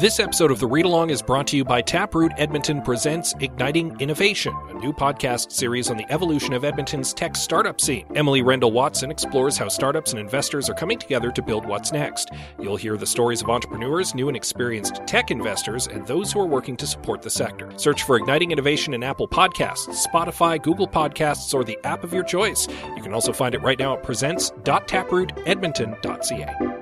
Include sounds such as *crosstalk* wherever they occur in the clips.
This episode of the Read Along is brought to you by Taproot Edmonton Presents Igniting Innovation, a new podcast series on the evolution of Edmonton's tech startup scene. Emily Rendell Watson explores how startups and investors are coming together to build what's next. You'll hear the stories of entrepreneurs, new and experienced tech investors, and those who are working to support the sector. Search for Igniting Innovation in Apple Podcasts, Spotify, Google Podcasts, or the app of your choice. You can also find it right now at presents.taprootedmonton.ca.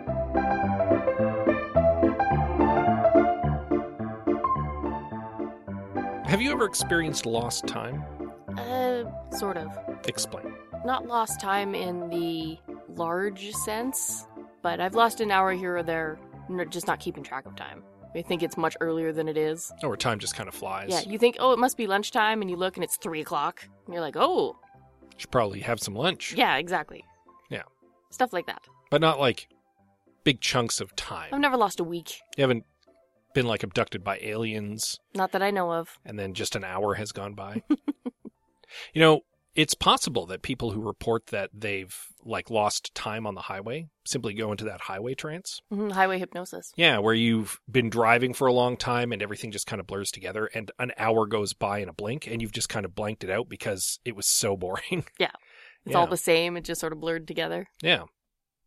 Have you ever experienced lost time? Uh, sort of. Explain. Not lost time in the large sense, but I've lost an hour here or there, just not keeping track of time. I think it's much earlier than it is. Or time just kind of flies. Yeah, you think, oh, it must be lunchtime, and you look and it's three o'clock. And you're like, oh, Should probably have some lunch. yeah, exactly. Yeah. Stuff like that. But not like big chunks of time. I've never lost a week. You haven't been like abducted by aliens Not that I know of. and then just an hour has gone by. *laughs* you know, it's possible that people who report that they've like lost time on the highway simply go into that highway trance. Mhm, Highway hypnosis. Yeah, where you've been driving for a long time and everything just kind of blurs together and an hour goes by in a blink and you've just kind of blanked it out because it was so *laughs* boring. Yeah. It's Yeah. all the same. It just sort of blurred together, yeah,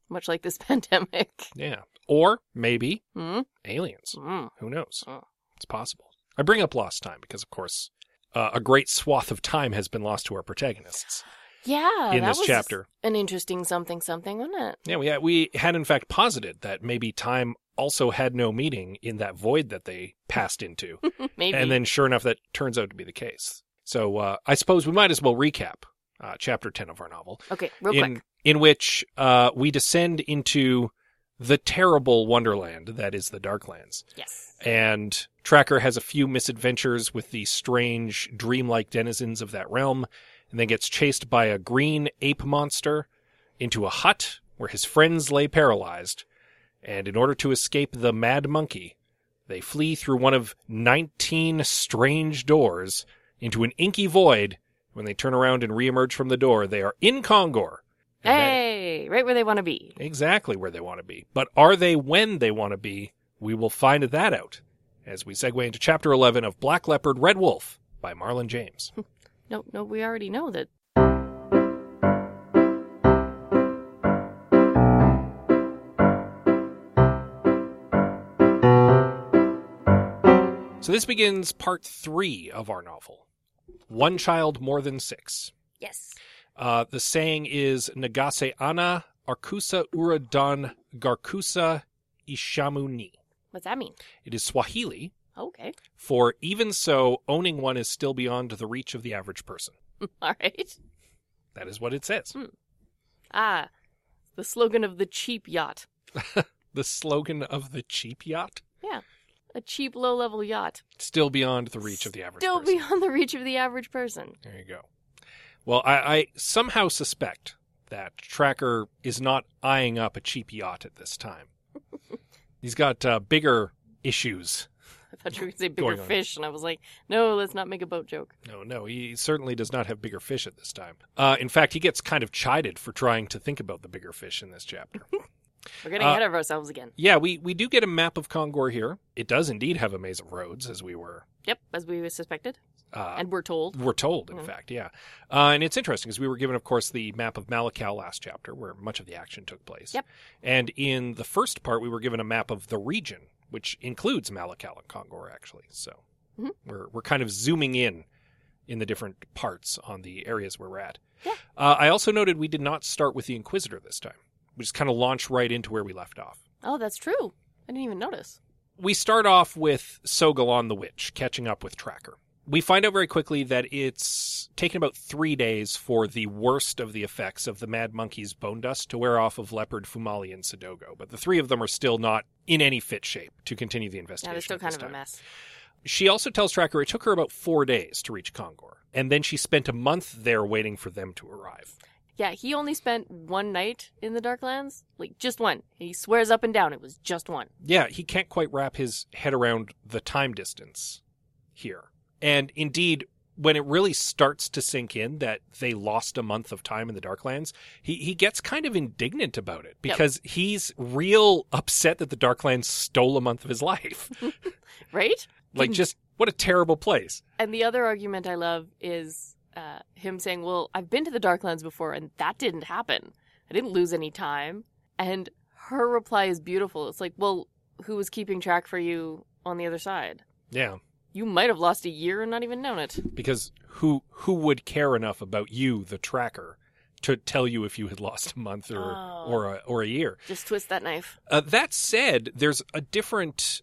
much like this *laughs* pandemic. yeah. Or maybe Hmm? aliens. Mm. Who knows? Oh. It's possible. I bring up lost time because, of course, uh, a great swath of time has been lost to our protagonists Yeah, in that this was chapter. an interesting something something, wasn't it? Yeah, we had, we had in fact posited that maybe time also had no meaning in that void that they passed into. *laughs* Maybe. and then sure enough, that turns out to be the case. So uh, I suppose we might as well recap uh, chapter ten of our novel, okay, real in quick. in which uh, we descend into the terrible wonderland that is the Darklands. Yes. and Tracker has a few misadventures with the strange, dreamlike denizens of that realm, and then gets chased by a green ape monster into a hut where his friends lay paralyzed. And in order to escape the mad monkey, they flee through one of 19 strange doors into an inky void. When they turn around and reemerge from the door, they are in Kongor. And right where they want to be. exactly where they want to be. But are they when they want to be? We will find that out as we segue into chapter 11 of Black Leopard Red Wolf by Marlon James. *laughs* No, no, we already know that. So this begins part three of our novel One Child More Than Six. Yes. Uh, the saying is Nagase Ana Arkusa Uradan Garkusa Ishamuni. What's that mean? It is Swahili Okay. for even so, owning one is still beyond the reach of the average person. *laughs* All right. That is what it says. Ah, the slogan of the cheap yacht. *laughs* The slogan of the cheap yacht? Yeah. A cheap, low-level yacht. Still beyond the reach of the average Still person. beyond the reach of the average person. There you go. Well, I, I somehow suspect that Tracker is not eyeing up a cheap yacht at this time. *laughs* He's got uh, bigger issues. I thought you were going to say bigger fish, and I was like, no, let's not make a boat joke. No, no, he certainly does not have bigger fish at this time. Uh, in fact, he gets kind of chided for trying to think about the bigger fish in this chapter. *laughs* We're getting Uh, ahead of ourselves again. yeah, we, we do get a map of Kongor here. It does indeed have a maze of roads, as we were Yep, as we suspected, uh, and we're told. We're told, in Mhm. fact, yeah. Uh, and it's interesting because we were given, of course, the map of Malakal last chapter, where much of the action took place. Yep. And in the first part, we were given a map of the region, which includes Malakal and Kongor, actually. So Mhm. we're we're kind of zooming in in the different parts on the areas where we're at. Yeah. Uh, I also noted we did not start with the Inquisitor this time. We just kind of launched right into where we left off. Oh, that's true. I didn't even notice. We start off with Sogolon the Witch catching up with Tracker. We find out very quickly that it's taken about three days for the worst of the effects of the Mad Monkey's bone dust to wear off of Leopard, Fumeli, and Sadogo. But the three of them are still not in any fit shape to continue the investigation. Yeah, they're still kind of a mess. She also tells Tracker it took her about four days to reach Kongor, and then she spent a month there waiting for them to arrive. Yeah, he only spent one night in the Darklands. Like, just one. He swears up and down it was just one. Yeah, he can't quite wrap his head around the time distance here. And indeed, when it really starts to sink in that they lost a month of time in the Darklands, he, he gets kind of indignant about it because he's real upset that the Darklands stole a month of his life. *laughs* Right? like, just what a terrible place. And the other argument I love is uh, him saying, Well, I've been to the Darklands before and that didn't happen. I didn't lose any time. And her reply is beautiful. It's like, Well, who was keeping track for you on the other side? Yeah, You might have lost a year and not even known it. because who who would care enough about you, the tracker, to tell you if you had lost a month or Oh. or a, or a year? Just twist that knife. Uh, that said, there's a different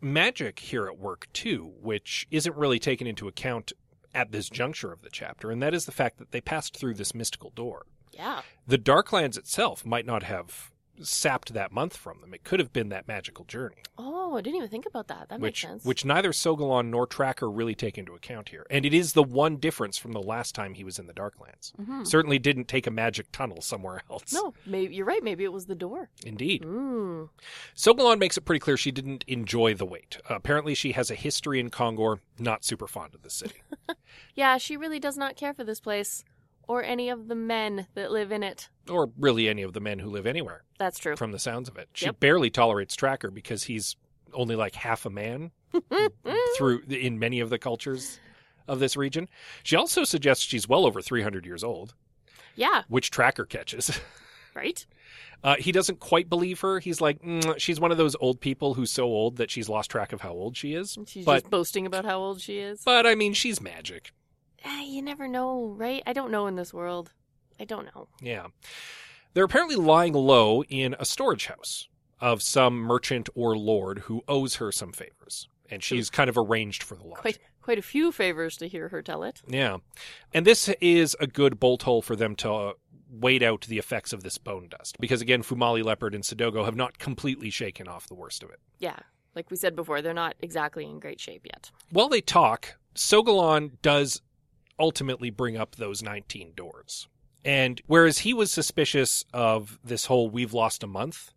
magic here at work too, which isn't really taken into account at this juncture of the chapter, and that is the fact that they passed through this mystical door. Yeah. The Darklands itself might not have sapped that month from them. It could have been that magical journey, Oh, I didn't even think about that. That which makes sense. which neither Sogolon nor Tracker really take into account here. And it is the one difference from the last time he was in the Darklands. Mhm. Certainly didn't take a magic tunnel somewhere *laughs* else. No, maybe you're right. Maybe it was the door. Indeed. Mm. Sogolon makes it pretty clear she didn't enjoy the wait. Uh, apparently, she has a history in Kongor, not super fond of the city. *laughs* Yeah, she really does not care for this place or any of the men that live in it. or really any of the men who live anywhere, That's true. from the sounds of it. She Yep. barely tolerates Tracker because he's only like half a man *laughs* through in many of the cultures of this region. She also suggests she's well over 300 years old, yeah, which Tracker catches. *laughs* right? Uh, he doesn't quite believe her. He's like, mm, she's one of those old people who's so old that she's lost track of how old she is. She's But- just boasting about how old she is. But I mean, she's magic. Eh, you never know, right? I don't know in this world. I don't know. Yeah. They're apparently lying low in a storage house of some merchant or lord who owes her some favors. And she's kind of arranged for the lot. Quite quite a few favors to hear her tell it. Yeah. And this is a good bolt hole for them to uh, wait out the effects of this bone dust. Because again, Fumeli Leopard and Sadogo have not completely shaken off the worst of it. Yeah, like we said before, they're not exactly in great shape yet. While they talk, Sogolon does ultimately bring up those 19 doors. And whereas he was suspicious of this whole we've lost a month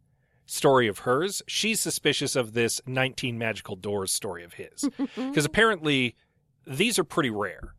story of hers, she's suspicious of this 19 magical doors story of his. *laughs* Because apparently these are pretty rare.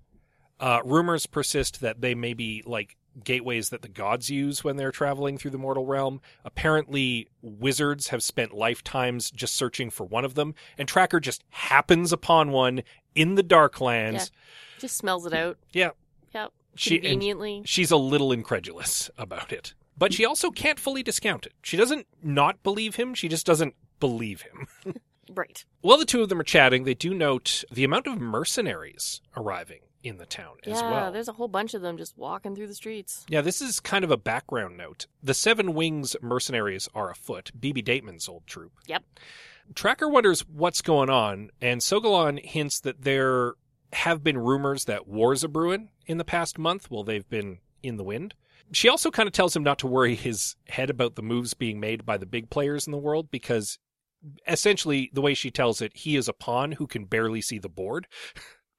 Uh, rumors persist that they may be like gateways that the gods use when they're traveling through the mortal realm. Apparently, wizards have spent lifetimes just searching for one of them, and Tracker just happens upon one in the Darklands. Just smells it out. Yeah, Yep. She- Conveniently. she's a little incredulous about it. But she also can't fully discount it. She doesn't not believe him, she just doesn't believe him. *laughs* Right. While the two of them are chatting, they do note the amount of mercenaries arriving in the town as well. yeah, well. there's a whole bunch of them just walking through the streets. Yeah, this is kind of a background note. The Seven Wings mercenaries are afoot, BB Dateman's old troop. Yep. Tracker wonders what's going on, and Sogolon hints that there have been rumors that wars are brewing in the past month while they've been in the wind. She also kind of tells him not to worry his head about the moves being made by the big players in the world because essentially, the way she tells it, he is a pawn who can barely see the board.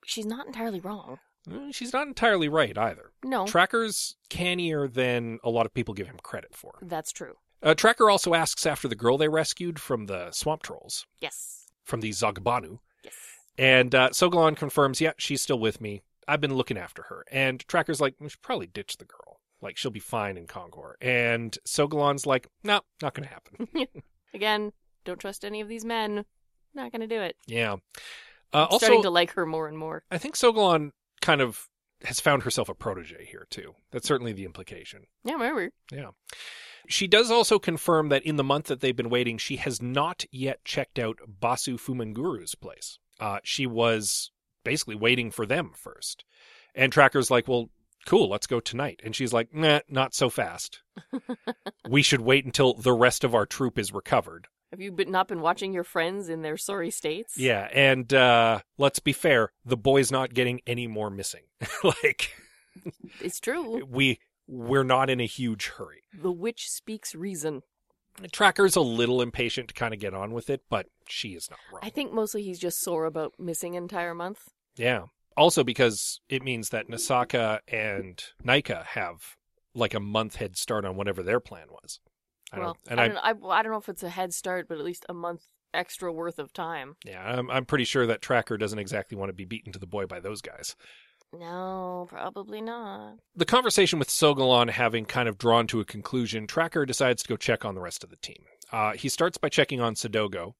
She's not entirely wrong. Eh, She's not entirely right either. No, Tracker's cannier than a lot of people give him credit for. that's true. Uh, Tracker also asks after the girl they rescued from the swamp trolls, Yes. from the Zogbanu. Yes. And uh, Sogolon confirms, yeah, she's still with me. I've been looking after her. And Tracker's like, we should probably ditch the girl. Like, she'll be fine in Kongor. And Sogolon's like, no, not going to happen. *laughs* Again, don't trust any of these men. Not gonna do it. yeah. Uh, I'm starting to like her more and more. I think Sogolon kind of has found herself a protege here, too. That's certainly the implication. Yeah, remember. Yeah. She does also confirm that in the month that they've been waiting, she has not yet checked out Basu Fumanguru's place. Uh, she was basically waiting for them first. And Tracker's like, well, cool, let's go tonight. And she's like, nah, not so fast. *laughs* we should wait until the rest of our troop is recovered. Have you been, not been watching your friends in their sorry states? Yeah, and uh, let's be fair, the boy's not getting any more missing. *laughs* like, It's true. we we're not in a huge hurry. The witch speaks reason. Tracker's a little impatient to kind of get on with it, but she is not wrong. I think mostly he's just sore about missing an entire month. Yeah. Also because it means that Nsaka and Nyka have like a month head start on whatever their plan was. I well, don't, and I I, don't, I, well, I don't know if it's a head start, but at least a month extra worth of time. yeah, I'm, I'm pretty sure that Tracker doesn't exactly want to be beaten to the boy by those guys. No, probably not. The conversation with Sogolon having kind of drawn to a conclusion, Tracker decides to go check on the rest of the team. Uh, he starts by checking on Sadogo.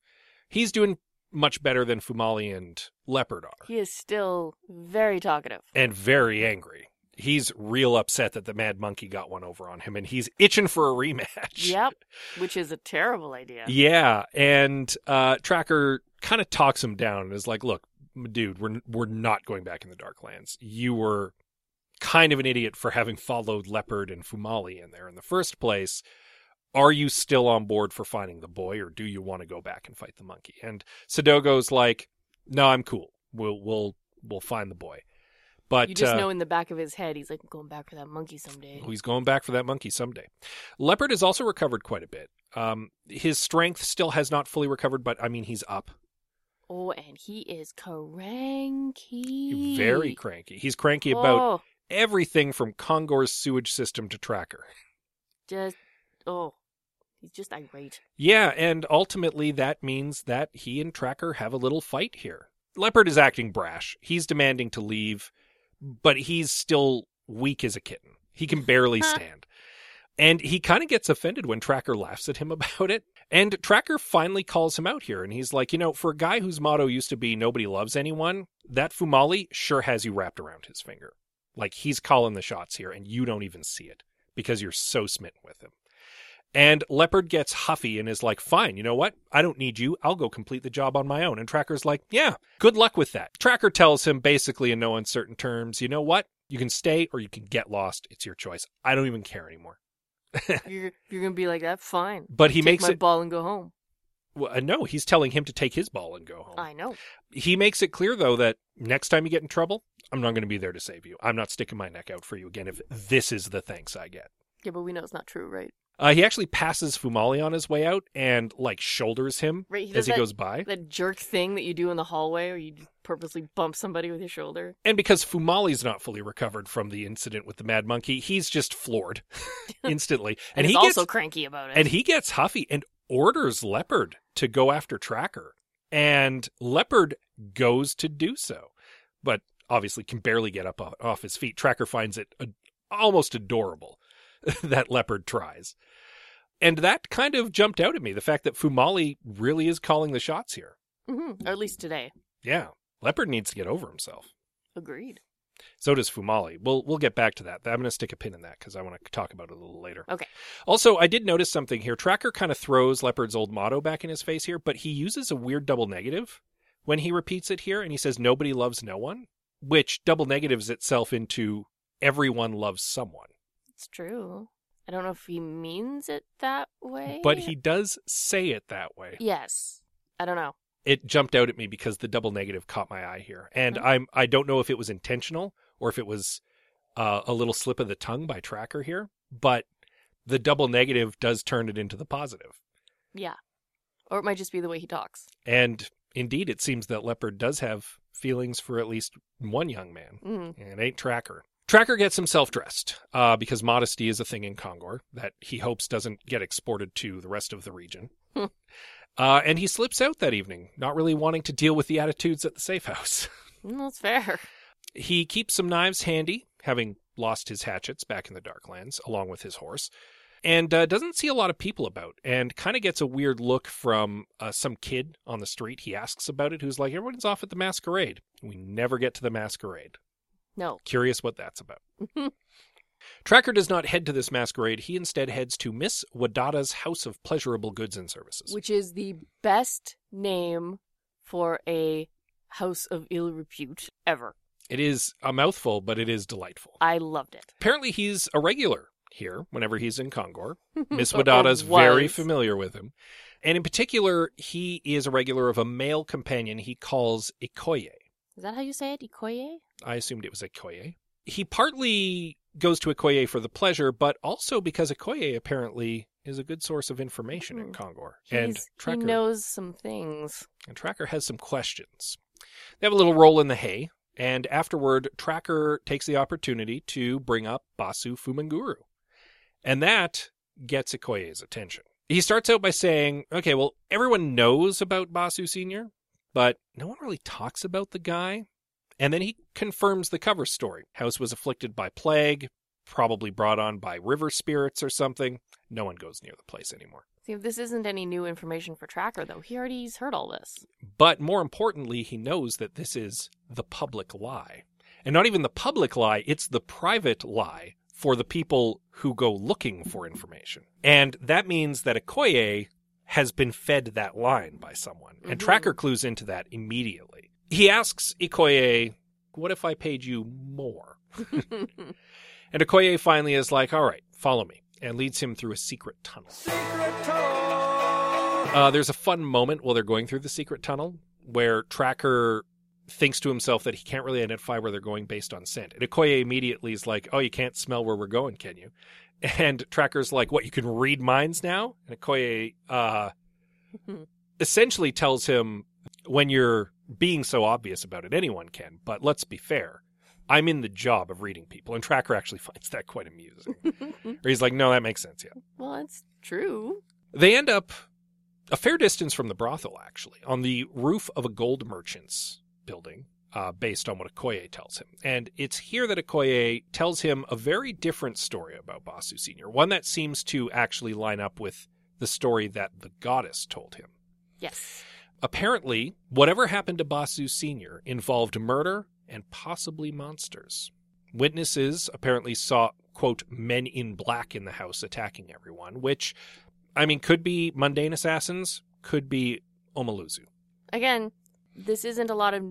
He's doing much better than Fumeli and Leopard are, He is still very talkative. and very angry. He's real upset that the Mad Monkey got one over on him, and he's itching for a rematch. *laughs* Yep, which is a terrible idea. Yeah, and uh, Tracker kind of talks him down and is like, "Look, dude, we're we're not going back in the Darklands. You were kind of an idiot for having followed Leopard and Fumeli in there in the first place. Are you still on board for finding the boy, or do you want to go back and fight the monkey?" And Sadogo's like, "No, I'm cool. We'll we'll we'll find the boy." But you just uh, know in the back of his head, he's like, I'm going back for that monkey someday. He's going back for that monkey someday. Leopard has also recovered quite a bit. Um, his strength still has not fully recovered, but I mean, he's up. Oh, and he is cranky. Very cranky. He's cranky about Oh, everything from Kongor's sewage system to Tracker. just, oh, he's just irate. Yeah, and ultimately that means that he and Tracker have a little fight here. Leopard is acting brash. He's demanding to leave, but he's still weak as a kitten. He can barely *laughs* stand. And he kind of gets offended when Tracker laughs at him *laughs* about it. And Tracker finally calls him out here. And he's like, you know, for a guy whose motto used to be nobody loves anyone, that Fumeli sure has you wrapped around his finger. Like he's calling the shots here, and you don't even see it because you're so smitten with him. And Leopard gets huffy and is like, fine, you know what? I don't need you. I'll go complete the job on my own. And Tracker's like, yeah, good luck with that. Tracker tells him basically in no uncertain terms, you know what? You can stay or you can get lost. It's your choice. I don't even care anymore. *laughs* You're, you're going to be like that? Fine. But he Take makes my it. ball and go home. Well, uh, no, he's telling him to take his ball and go home. I know. He makes it clear, though, that next time you get in trouble, I'm not going to be there to save you. I'm not sticking my neck out for you again if this is the thanks I get. Yeah, but we know it's not true, right? Uh, he actually passes Fumeli on his way out and, like, shoulders him Right, he as he that- goes by. That jerk thing that you do in the hallway where you purposely bump somebody with your shoulder. And because Fumeli's not fully recovered from the incident with the Mad Monkey, he's just floored *laughs* instantly. And, and he's he gets also cranky about it. and he gets huffy and orders Leopard to go after Tracker. And Leopard goes to do so, but obviously can barely get up off his feet. Tracker finds it ad- almost adorable *laughs* that Leopard tries. And that kind of jumped out at me the fact that Fumeli really is calling the shots here. Mhm, Or at least today. Yeah, Leopard needs to get over himself. Agreed. So does Fumeli. We'll we'll get back to that. I'm going to stick a pin in that because I want to talk about it a little later. Okay. Also, I did notice something here. Tracker kind of throws Leopard's old motto back in his face here, but he uses a weird double negative when he repeats it here, and he says "Nobody loves no one," which double negatives itself into "Everyone loves someone." It's true. I don't know if he means it that way. But he does say it that way. Yes. I don't know. It jumped out at me because the double negative caught my eye here, and Mhm. I'm I don't know if it was intentional or if it was uh, a little slip of the tongue by Tracker here, but the double negative does turn it into the positive. Yeah. Or it might just be the way he talks. And indeed, it seems that Leopard does have feelings for at least one young man. Mm. And ain't Tracker. Tracker gets himself dressed uh, because modesty is a thing in Kongor that he hopes doesn't get exported to the rest of the region. Hmm. uh, and he slips out that evening, not really wanting to deal with the attitudes at the safe house. *laughs* Mm, That's fair. He keeps some knives handy, having lost his hatchets back in the Darklands, along with his horse, and uh, doesn't see a lot of people about, and kind of gets a weird look from uh, some kid on the street. He asks about it, who's like, Everyone's off at the masquerade. We never get to the masquerade. No. Curious what that's about. Mm-hmm. Tracker does not head to this masquerade. He instead heads to Miss Wadada's House of Pleasurable Goods and Services. Which is the best name for a house of ill repute ever. It is a mouthful, but it is delightful. I loved it. Apparently, he's a regular here whenever he's in Kongor. *laughs* Miss Wadada's very familiar with him. And in particular, he is a regular of a male companion he calls Ikoye. Is that how you say it? Ikoye? I assumed it was Ikoye. He partly goes to Ikoye for the pleasure, but also because Ikoye apparently is a good source of information in Mhm. Kongor. And He's- he Tracker knows some things. and Tracker has some questions. They have a little roll in the hay, and afterward, Tracker takes the opportunity to bring up Basu Fumanguru. And that gets Ikoye's attention. He starts out by saying, okay, well, everyone knows about Basu Sr., but no one really talks about the guy. And then he confirms the cover story. House was afflicted by plague, probably brought on by river spirits or something. No one goes near the place anymore. See, this isn't any new information for Tracker, though, he already's heard all this. But more importantly, he knows that this is the public lie. And not even the public lie, it's the private lie for the people who go looking for information. And that means that Okoye has been fed that line by someone. And Mhm. Tracker clues into that immediately. He asks Ikoye, What if I paid you more? *laughs* And Ikoye finally is like, All right, follow me, and leads him through a secret tunnel. Uh, there's a fun moment while they're going through the secret tunnel where Tracker thinks to himself that he can't really identify where they're going based on scent. And Okoye immediately is like, Oh, you can't smell where we're going, can you? And Tracker's like, What, you can read minds now? And Okoye uh, essentially tells him, When you're being so obvious about it, anyone can. But let's be fair. I'm in the job of reading people. And Tracker actually *laughs* finds that quite amusing. *laughs* or he's like, No, that makes sense, yeah. well, it's true. They end up a fair distance from the brothel, actually, on the roof of a gold merchant's building, uh, based on what Okoye tells him. And it's here that Okoye tells him a very different story about Basu Sr., one that seems to actually line up with the story that the goddess told him. Yes. Apparently, whatever happened to Basu Sr. involved murder and possibly monsters. Witnesses apparently saw, quote, men in black in the house attacking everyone, which, I mean, could be mundane assassins, could be Omoluzu. Again, this isn't a lot of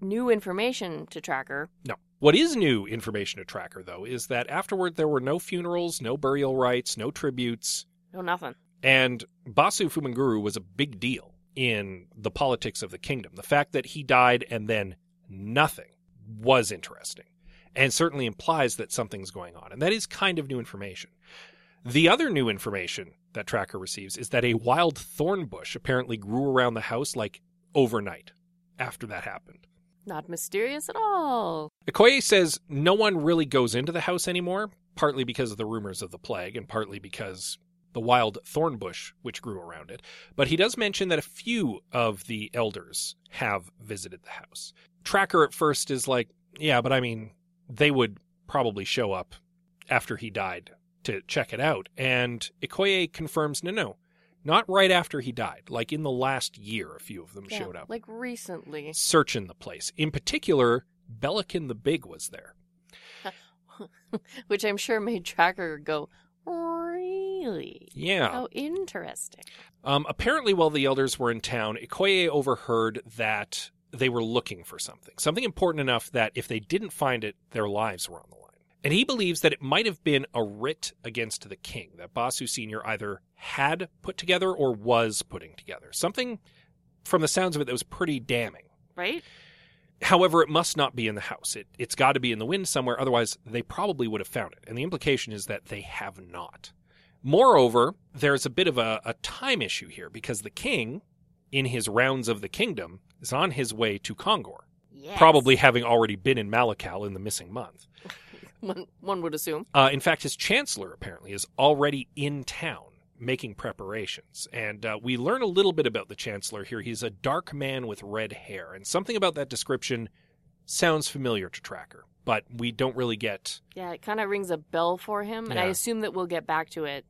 new information to Tracker. No. What is new information to Tracker, though, is that afterward there were no funerals, no burial rites, no tributes, No, nothing. And Basu Fumanguru was a big deal in the politics of the kingdom. The fact that he died and then nothing was interesting and certainly implies that something's going on. And that is kind of new information. The other new information that Tracker receives is that a wild thorn bush apparently grew around the house like overnight after that happened. Not mysterious at all. Okoye says no one really goes into the house anymore, partly because of the rumors of the plague and partly because the wild thorn bush which grew around it. But he does mention that a few of the elders have visited the house. Tracker at first is like, yeah, but I mean, they would probably show up after he died to check it out. And Ikoye confirms, no, no, not right after he died. Like in the last year, a few of them Yeah, showed up Like recently. searching the place. In particular, Belekun the Big was there. *laughs* Which I'm sure made Tracker go, really? Yeah. How interesting. Um, apparently, while the elders were in town, Ikoye overheard that they were looking for something. Something important enough that if they didn't find it, their lives were on the line. And he believes that it might have been a writ against the king that Basu Sr. either had put together or was putting together. Something, from the sounds of it, that was pretty damning. Right? However, it must not be in the house. It, it's got to be in the wind somewhere, otherwise, they probably would have found it. And the implication is that they have not. Moreover, there's a bit of a, a time issue here because the king, in his rounds of the kingdom, is on his way to Kongor, Yes. probably having already been in Malakal in the missing month. One, one would assume. Uh, in fact, his chancellor apparently is already in town making preparations. And uh, we learn a little bit about the chancellor here. He's a dark man with red hair, and something about that description sounds familiar to Tracker, but we don't really get. Yeah, it kind of rings a bell for him, and I assume that we'll get back to it.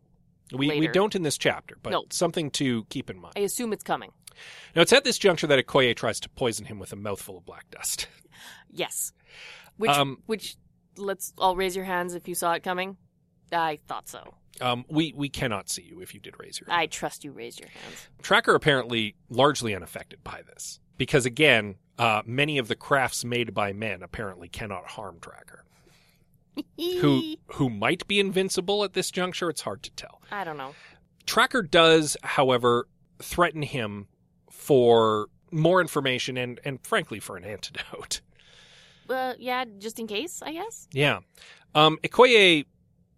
We, we don't in this chapter, but No. something to keep in mind. I assume it's coming. Now, it's at this juncture that Okoye tries to poison him with a mouthful of black dust. *laughs* Yes. Which, Um, which, let's all raise your hands if you saw it coming. I thought so. Um, we, we cannot see you if you did raise your hand. I trust you raised your hands. Tracker apparently largely unaffected by this because again, uh, many of the crafts made by men apparently cannot harm Tracker. *laughs* Who who might be invincible at this juncture? It's hard to tell. I don't know. Tracker does, however, threaten him for more information and and frankly for an antidote. Uh, yeah, just in case, I guess. Yeah, um, Ikoye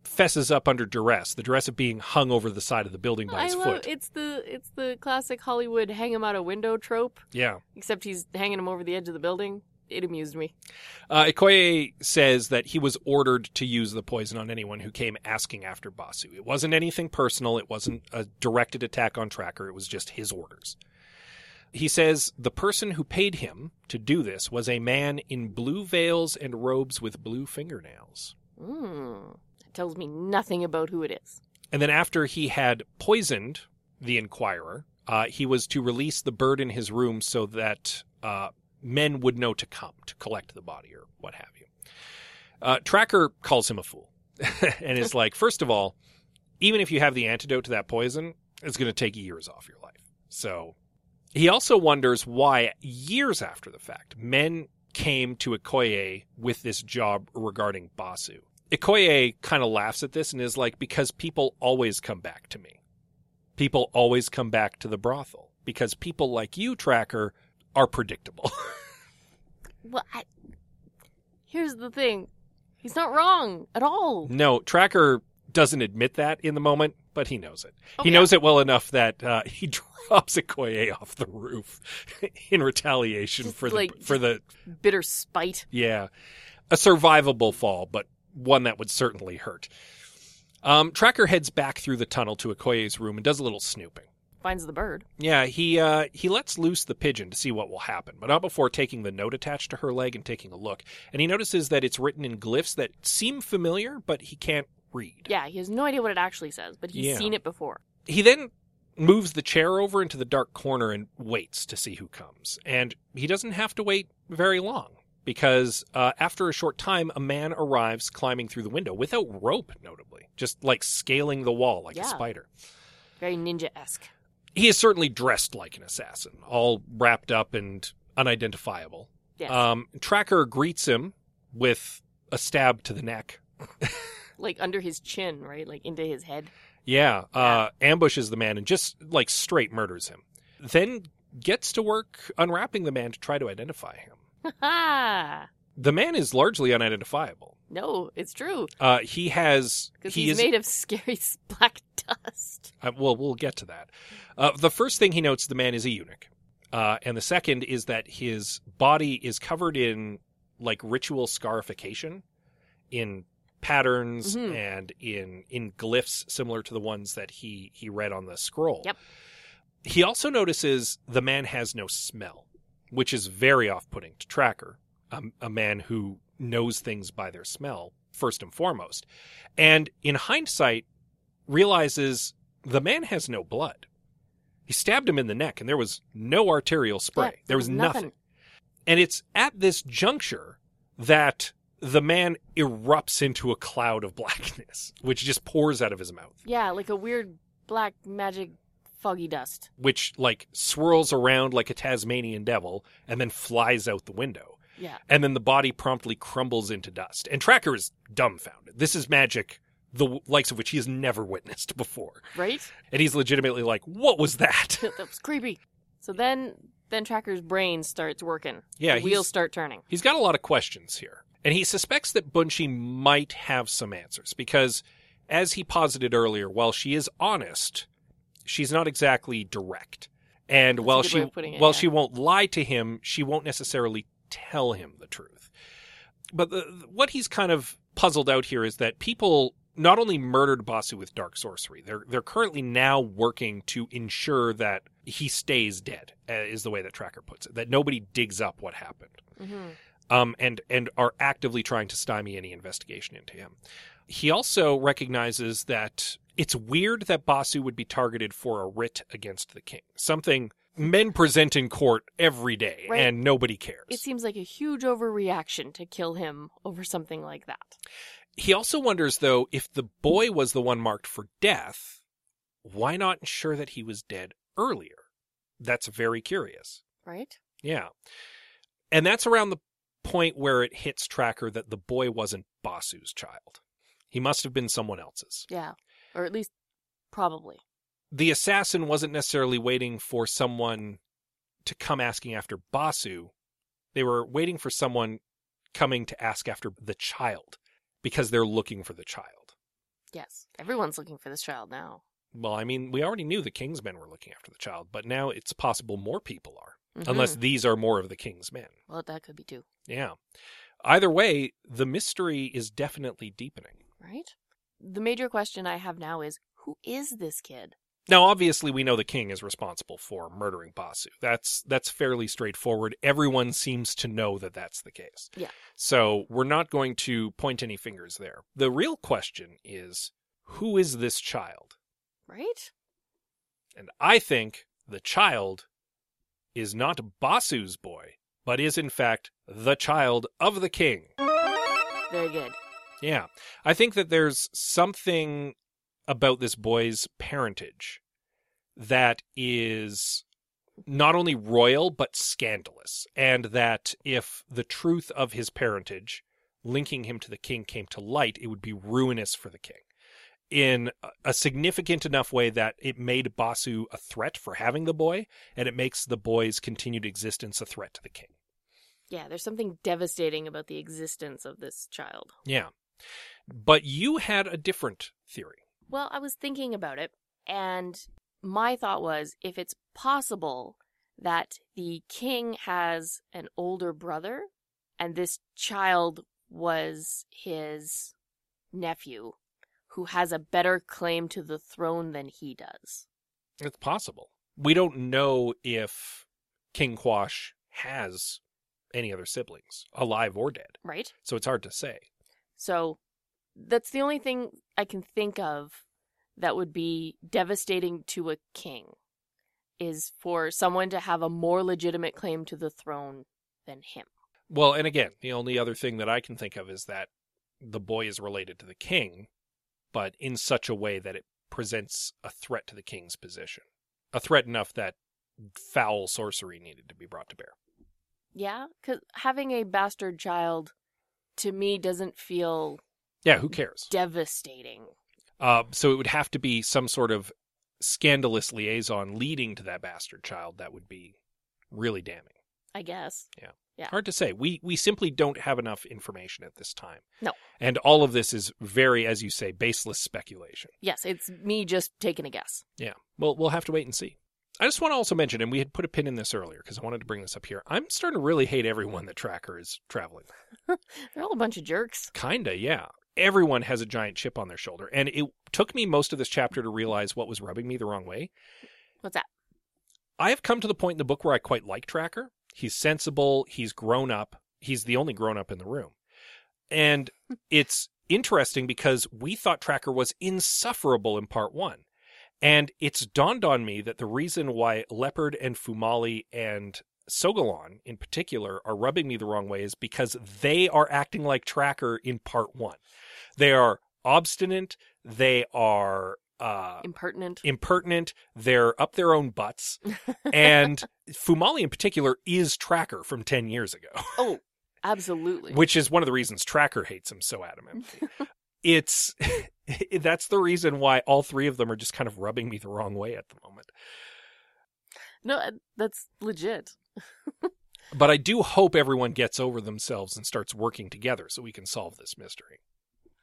fesses up under duress, the duress of being hung over the side of the building by I his love foot. it's the it's the classic Hollywood hang him out a window trope, Yeah. except he's hanging him over the edge of the building. It amused me. Uh, Ikoye says that he was ordered to use the poison on anyone who came asking after Basu. It wasn't anything personal. It wasn't a directed attack on Tracker. It was just his orders. He says the person who paid him to do this was a man in blue veils and robes with blue fingernails. Mm. That tells me nothing about who it is. And then after he had poisoned the Inquirer, uh, he was to release the bird in his room so that uh, men would know to come to collect the body or what have you. Uh, Tracker calls him a fool *laughs* and is *laughs* like, first of all, even if you have the antidote to that poison, it's going to take years off your life. So he also wonders why, years after the fact, men came to Ikoye with this job regarding Basu. Ikoye kind of laughs at this and is like, because people always come back to me. People always come back to the brothel because people like you, Tracker, are predictable. *laughs* Well, I... here's the thing. He's not wrong at all. no, Tracker doesn't admit that in the moment, but he knows it. Oh, he yeah. knows it well enough that uh, he *laughs* drops Ikoye off the roof *laughs* in retaliation Just for the for the Bitter spite. Yeah. A survivable fall, but one that would certainly hurt. Um, Tracker heads back through the tunnel to Okoye's room and does a little snooping. Finds the bird. Yeah, he uh, he lets loose the pigeon to see what will happen, but not before taking the note attached to her leg and taking a look. And he notices that it's written in glyphs that seem familiar, but he can't read. Yeah, he has no idea what it actually says, but he's Yeah. seen it before. He then moves the chair over into the dark corner and waits to see who comes. And he doesn't have to wait very long because uh, after a short time, a man arrives climbing through the window without rope, notably, just like scaling the wall like a spider. Very ninja esque. He is certainly dressed like an assassin, all wrapped up and unidentifiable. Yes. Um, Tracker greets him with a stab to the neck. *laughs* like under his chin, right? Like into his head. Yeah, uh, ambushes the man and just like straight murders him. Then gets to work unwrapping the man to try to identify him. *laughs* The man is largely unidentifiable. No, it's true. Uh, he has Because he he's is made of scary *laughs* black dust. uh, well, we'll get to that. Uh, the first thing he notes the man is a eunuch, uh, and the second is that his body is covered in like ritual scarification, in patterns Mhm. and in in glyphs similar to the ones that he he read on the scroll. Yep. He also notices the man has no smell, which is very off-putting to Tracker, a, a man who knows things by their smell first and foremost, and in hindsight realizes the man has no blood. He stabbed him in the neck, and there was no arterial spray. Yeah, there was nothing. And it's at this juncture that the man erupts into a cloud of *laughs* blackness, which just pours out of his mouth, Yeah, like a weird black magic foggy dust. which like swirls around like a Tasmanian devil and then flies out the window. Yeah. And then the body promptly crumbles into dust. And Tracker is dumbfounded. This is magic, the likes of which he has never witnessed *laughs* before. Right? And he's legitimately like, What was that? *laughs* that was creepy. So then then Tracker's brain starts working. Yeah, the wheels start turning. He's got a lot of questions here. And he suspects that Bunshi might have some answers because, as he posited earlier, while she is honest, she's not exactly direct. And That's while she way of putting it, while yeah. she won't lie to him, she won't necessarily tell him the truth. But the, what he's kind of puzzled out here is that people not only murdered Basu with dark sorcery, they're they're currently now working to ensure that he stays dead. Uh, is the way that Tracker puts it. That nobody digs up what happened hmm um, and and are actively trying to stymie any investigation into him. He also recognizes that it's weird that Basu would be targeted for a writ against the king, something men present in court every day, Right. and nobody cares. It seems like a huge overreaction to kill him over something like that. He also wonders, though, if the boy was the one marked for death, why not ensure that he was dead earlier? That's very curious. Right? Yeah. And that's around the point where it hits Tracker that the boy wasn't Basu's child. He must have been someone else's. Yeah. Or at least probably. The assassin wasn't necessarily waiting for someone to come asking after Basu. They were waiting for someone coming to ask after the child because they're looking for the child. Yes. Everyone's looking for this child now. Well, I mean, we already knew the king's men were looking after the child, but now it's possible more people are, Mhm. unless these are more of the king's men. Well, that could be too. Yeah. Either way, the mystery is definitely deepening. Right? The major question I have now is who is this kid? Now, obviously, we know the king is responsible for murdering Basu. That's that's fairly straightforward. Everyone seems to know that that's the case. Yeah. So we're not going to point any fingers there. The real question is, who is this child? Right? And I think the child is not Basu's boy, but is in fact the child of the king. Very good. Yeah. I think that there's something about this boy's parentage that is not only royal but scandalous and that if the truth of his parentage linking him to the king came to light it would be ruinous for the king in a- significant enough way that it made Basu a threat for having the boy and it makes the boy's continued existence a threat to the king. Yeah, there's something devastating about the existence of this child. Yeah. But you had a different theory. Well, I was thinking about it, and my thought was if it's possible that the king has an older brother, and this child was his nephew, who has a better claim to the throne than he does. It's possible. We don't know if King Kwash has any other siblings, alive or dead. Right? So it's hard to say. So that's the only thing I can think of that would be devastating to a king is for someone to have a more legitimate claim to the throne than him. Well, and again, the only other thing that I can think of is that the boy is related to the king, but in such a way that it presents a threat to the king's position. A threat enough that foul sorcery needed to be brought to bear. Yeah, cuz having a bastard child to me doesn't feel Yeah, who cares? devastating. Uh, so it would have to be some sort of scandalous liaison leading to that bastard child that would be really damning. I guess. Yeah. Hard to say. We we simply don't have enough information at this time. No. And all of this is very, as you say, baseless speculation. Yes, it's me just taking a guess. Yeah. Well, we'll have to wait and see. I just want to also mention, and we had put a pin in this earlier because I wanted to bring this up here. I'm starting to really hate everyone that Tracker is traveling. *laughs* They're all a bunch of jerks. Kinda, yeah. Everyone has a giant chip on their shoulder, and it took me most of this chapter to realize what was rubbing me the wrong way. What's that? I have come to the point in the book where I quite like Tracker. He's sensible. He's grown up. He's the only grown up in the room. And *laughs* it's interesting because we thought Tracker was insufferable in part one. And it's dawned on me that the reason why Leopard and Fumeli and Sogolon in particular are rubbing me the wrong way is because they are acting like Tracker in part one. They are obstinate. They are uh, Impertinent. impertinent. They're up their own butts. *laughs* and Fumeli in particular is Tracker from 10 years ago, Oh, *laughs* absolutely. which is one of the reasons Tracker hates him so adamantly. *laughs* it's that's the reason why all three of them are just kind of rubbing me the wrong way at the moment. no, uh, that's legit. But I do hope everyone gets over themselves and starts working together so we can solve this mystery.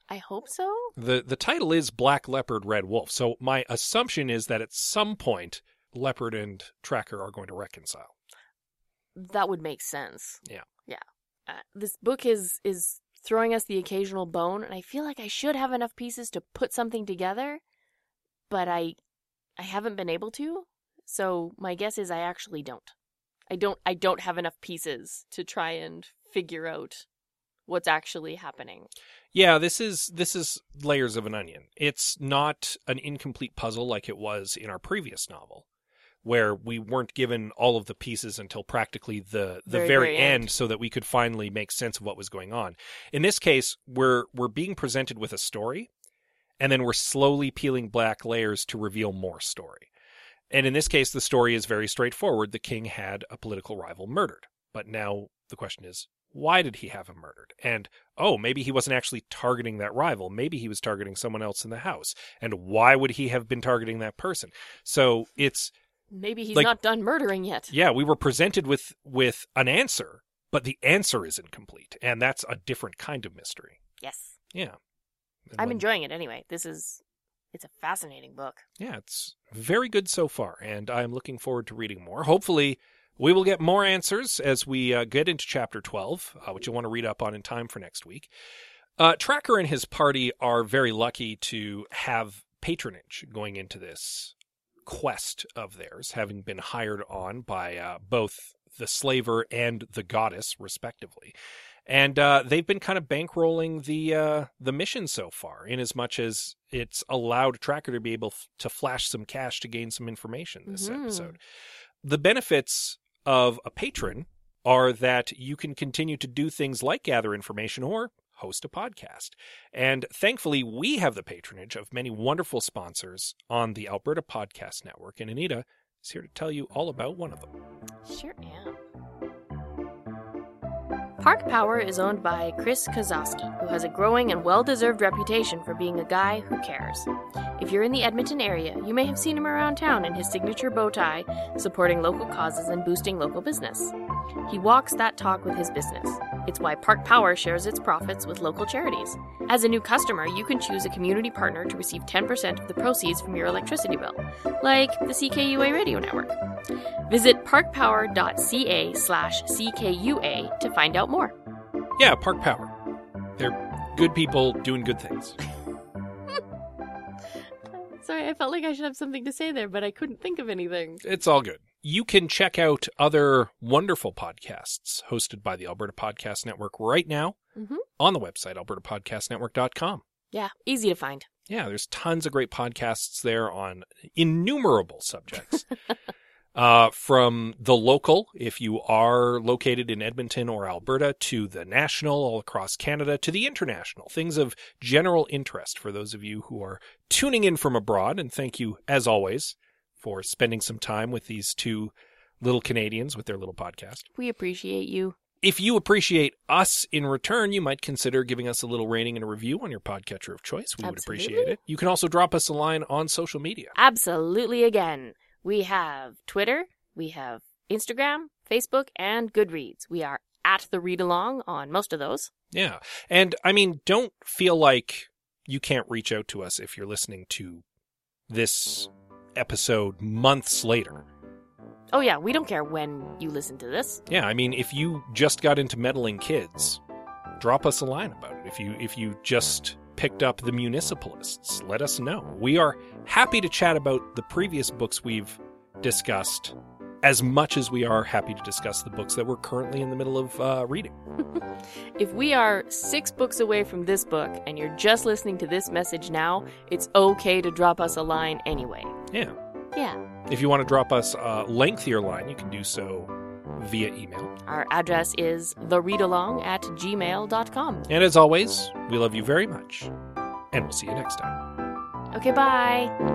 I hope so. The the title is Black Leopard Red Wolf. So my assumption is that at some point Leopard and Tracker are going to reconcile. That would make sense. Yeah. Yeah. Uh, this book is is throwing us the occasional bone, and I feel like I should have enough pieces to put something together, but I I haven't been able to. So my guess is I actually don't. I don't I don't have enough pieces to try and figure out what's actually happening. Yeah, this is this is layers of an onion. It's not an incomplete puzzle like it was in our previous novel, where we weren't given all of the pieces until practically the the Very, very, end, end. so that we could finally make sense of what was going on. In this case, we're we're being presented with a story, and then we're slowly peeling back layers to reveal more story. And in this case, the story is very straightforward. The king had a political rival murdered, but now the question is, why did he have him murdered? And oh, maybe he wasn't actually targeting that rival. Maybe he was targeting someone else in the house. And why would he have been targeting that person? So it's Maybe he's Like- not done murdering yet. yeah, we were presented with with an answer, but the answer is incomplete, and that's a different kind of mystery. Yes. Yeah. And I'm when- enjoying it anyway. This is it's a fascinating book. Yeah, it's very good so far, and I'm looking forward to reading more. Hopefully, we will get more answers as we uh, get into chapter 12, uh, which you'll want to read up on in time for next week. Uh, Tracker and his party are very lucky to have patronage going into this quest of theirs, having been hired on by uh, both the slaver and the goddess, respectively. And uh, they've been kind of bankrolling the uh, the mission so far, in as much as it's allowed Tracker to be able f- to flash some cash to gain some information this Mhm. episode. The benefits of a patron are that you can continue to do things like gather information or host a podcast. And thankfully, we have the patronage of many wonderful sponsors on the Alberta Podcast Network. And Anita is here to tell you all about one of them. Sure am. Park Power is owned by Chris Kozowski, who has a growing and well deserved reputation for being a guy who cares. If you're in the Edmonton area, you may have seen him around town in his signature bow tie, supporting local causes and boosting local business. He walks that talk with his business. It's why Park Power shares its profits with local charities. As a new customer, you can choose a community partner to receive 10% of the proceeds from your electricity bill, like the CKUA radio network. Visit parkpower.ca slash CKUA to find out more. Yeah, Park Power. They're good people doing good things. Sorry, I felt like I should have something to say there, but I couldn't think of anything. It's all good. You can check out other wonderful podcasts hosted by the Alberta Podcast Network right now Mhm. on the website, albertapodcastnetwork.com. Yeah, easy to find. Yeah, there's tons of great podcasts there on innumerable subjects. *laughs* uh, from the local, if you are located in Edmonton or Alberta, to the national, all across Canada, to the international. Things of general interest for those of you who are tuning in from abroad. And thank you, as always, for spending some time with these two little Canadians with their little podcast. We appreciate you. If you appreciate us in return, you might consider giving us a little rating and a review on your podcatcher of choice. We would appreciate it. You can also drop us a line on social media. Absolutely again. We have Twitter, we have Instagram, Facebook, and Goodreads. We are at the read along on most of those. Yeah. And I mean, don't feel like you can't reach out to us if you're listening to this episode months later. Oh, yeah, we don't care when you listen to this. Yeah, I mean, if you just got into meddling kids, drop us a line about it. If you if you just picked up the municipalists, let us know. We are happy to chat about the previous books we've discussed as much as we are happy to discuss the books that we're currently in the middle of uh, reading. *laughs* If we are six books away from this book and you're just listening to this message now, it's okay to drop us a line anyway. Yeah. Yeah. If you want to drop us a lengthier line, you can do so via email. Our address is thereadalong at gmail.com. And as always, we love you very much, and we'll see you next time. Okay, bye.